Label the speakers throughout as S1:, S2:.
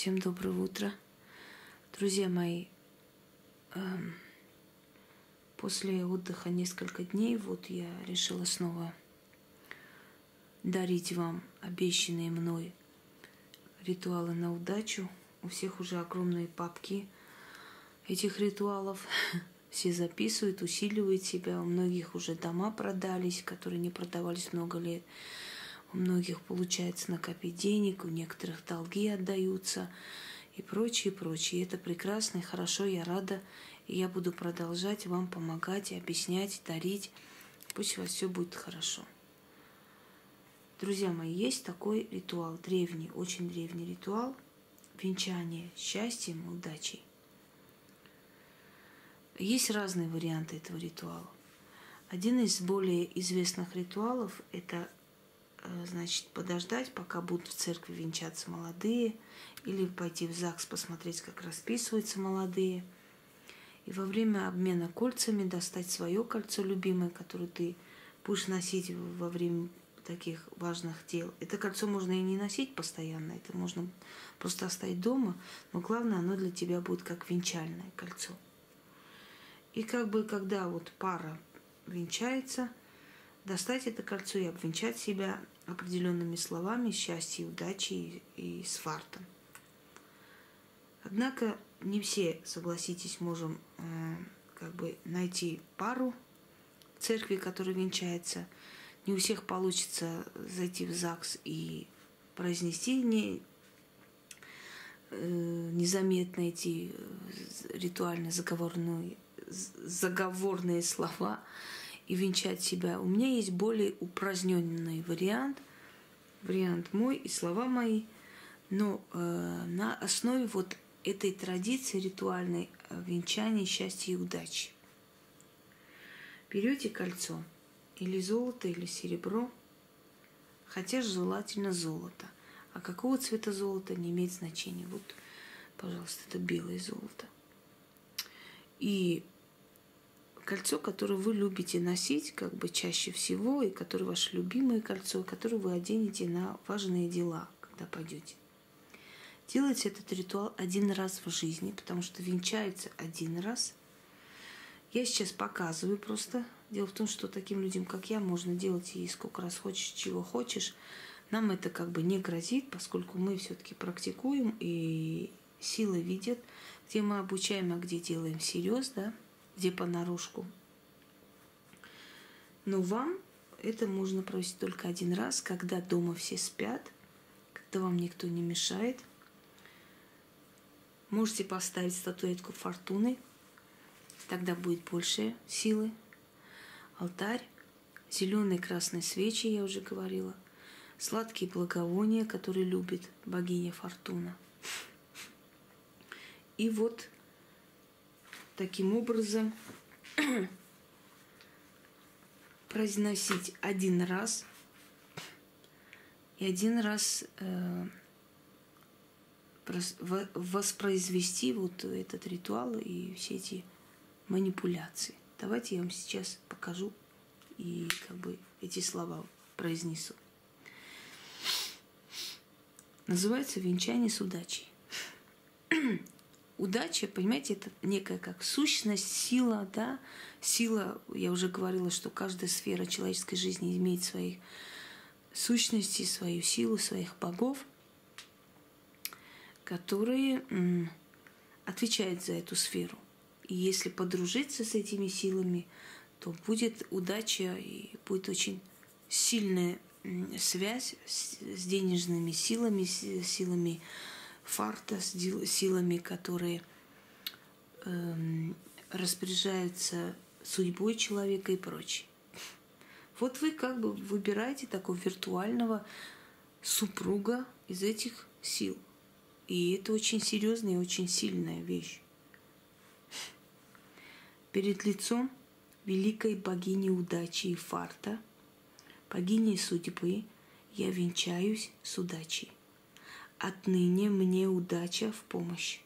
S1: Всем доброго утра. Друзья мои, эм, после отдыха несколько дней, вот я решила снова дарить вам обещанные мной ритуалы на удачу. У всех уже огромные папки этих ритуалов. Все записывают, усиливают себя. У многих уже дома продались, которые не продавались много лет. У многих получается накопить денег, у некоторых долги отдаются и прочее, прочее. Это прекрасно и хорошо, я рада. И я буду продолжать вам помогать, объяснять, дарить. Пусть у вас все будет хорошо. Друзья мои, есть такой ритуал, древний, очень древний ритуал венчания счастьем удачей. Есть разные варианты этого ритуала. Один из более известных ритуалов – это значит, подождать, пока будут в церкви венчаться молодые, или пойти в ЗАГС посмотреть, как расписываются молодые. И во время обмена кольцами достать свое кольцо любимое, которое ты будешь носить во время таких важных дел. Это кольцо можно и не носить постоянно, это можно просто оставить дома, но главное, оно для тебя будет как венчальное кольцо. И как бы, когда вот пара венчается – достать это кольцо и обвенчать себя определенными словами счастья, удачи и, и с фартом. Однако не все, согласитесь, можем э, как бы найти пару в церкви, которая венчается. Не у всех получится зайти в ЗАГС и произнести не, э, незаметно эти э, ритуально заговорные, заговорные слова, и венчать себя. У меня есть более упраздненный вариант, вариант мой и слова мои, но э, на основе вот этой традиции ритуальной э, венчания счастья и удачи. Берете кольцо, или золото, или серебро, хотя желательно золото. А какого цвета золото не имеет значения. Вот, пожалуйста, это белое золото. И кольцо, которое вы любите носить как бы чаще всего, и которое ваше любимое кольцо, которое вы оденете на важные дела, когда пойдете. Делайте этот ритуал один раз в жизни, потому что венчается один раз. Я сейчас показываю просто. Дело в том, что таким людям, как я, можно делать и сколько раз хочешь, чего хочешь. Нам это как бы не грозит, поскольку мы все-таки практикуем, и силы видят, где мы обучаем, а где делаем всерьез, да, где понарошку. Но вам это можно провести только один раз, когда дома все спят, когда вам никто не мешает. Можете поставить статуэтку фортуны, тогда будет больше силы. Алтарь, зеленые и красные свечи, я уже говорила, сладкие благовония, которые любит богиня Фортуна. И вот таким образом произносить один раз и один раз э, воспроизвести вот этот ритуал и все эти манипуляции. Давайте я вам сейчас покажу и как бы эти слова произнесу. Называется венчание с удачей удача, понимаете, это некая как сущность, сила, да, сила, я уже говорила, что каждая сфера человеческой жизни имеет свои сущности, свою силу, своих богов, которые отвечают за эту сферу. И если подружиться с этими силами, то будет удача и будет очень сильная связь с денежными силами, с силами фарта с силами, которые эм, распоряжаются судьбой человека и прочее. Вот вы как бы выбираете такого виртуального супруга из этих сил. И это очень серьезная и очень сильная вещь. Перед лицом великой богини удачи и фарта, богини судьбы, я венчаюсь с удачей. Отныне мне удача в помощь.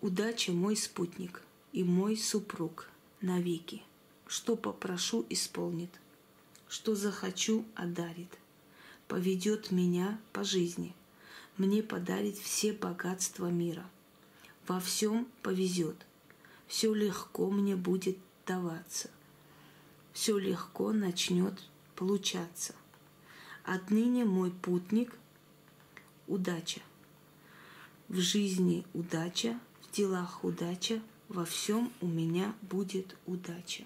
S1: Удача мой спутник и мой супруг навеки. Что попрошу, исполнит. Что захочу, одарит. Поведет меня по жизни. мне подарит все богатства мира. Во всем повезет. Все легко мне будет даваться. Все легко начнет получаться. Отныне мой путник – удача. В жизни удача, в делах удача, во всем у меня будет удача.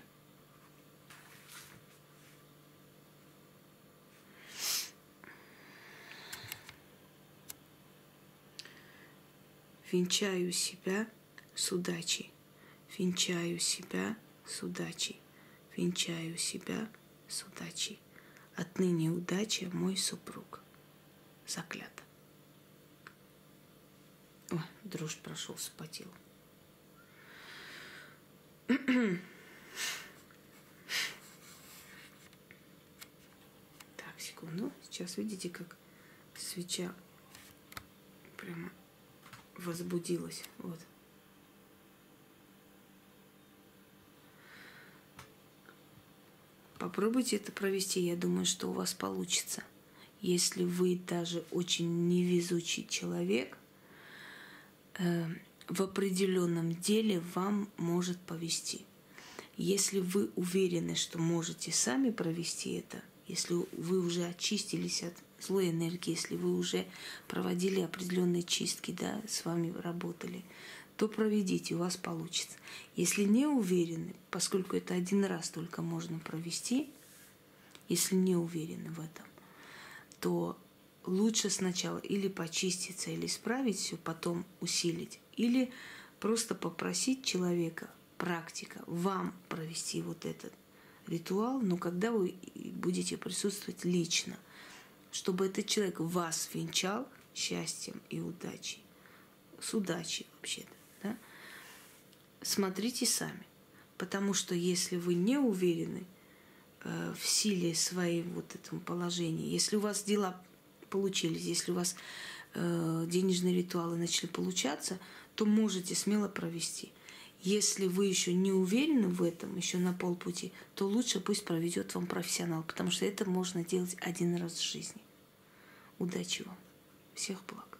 S1: Венчаю себя с удачей, венчаю себя с удачей, венчаю себя с удачей. Отныне удача мой супруг. Заклято. О, дрожь прошел, спотел. Так, секунду. Сейчас видите, как свеча прямо возбудилась. Вот. Попробуйте это провести, я думаю, что у вас получится. Если вы даже очень невезучий человек, в определенном деле вам может повести. Если вы уверены, что можете сами провести это, если вы уже очистились от злой энергии, если вы уже проводили определенные чистки, да, с вами работали, то проведите, у вас получится. Если не уверены, поскольку это один раз только можно провести, если не уверены в этом, то лучше сначала или почиститься, или исправить все, потом усилить, или просто попросить человека, практика, вам провести вот этот ритуал, но когда вы будете присутствовать лично, чтобы этот человек вас венчал счастьем и удачей, с удачей вообще-то, да? смотрите сами. Потому что если вы не уверены э, в силе своей вот этом положении, если у вас дела получились, если у вас э, денежные ритуалы начали получаться, то можете смело провести. Если вы еще не уверены в этом, еще на полпути, то лучше пусть проведет вам профессионал, потому что это можно делать один раз в жизни. Удачи вам. Всех благ.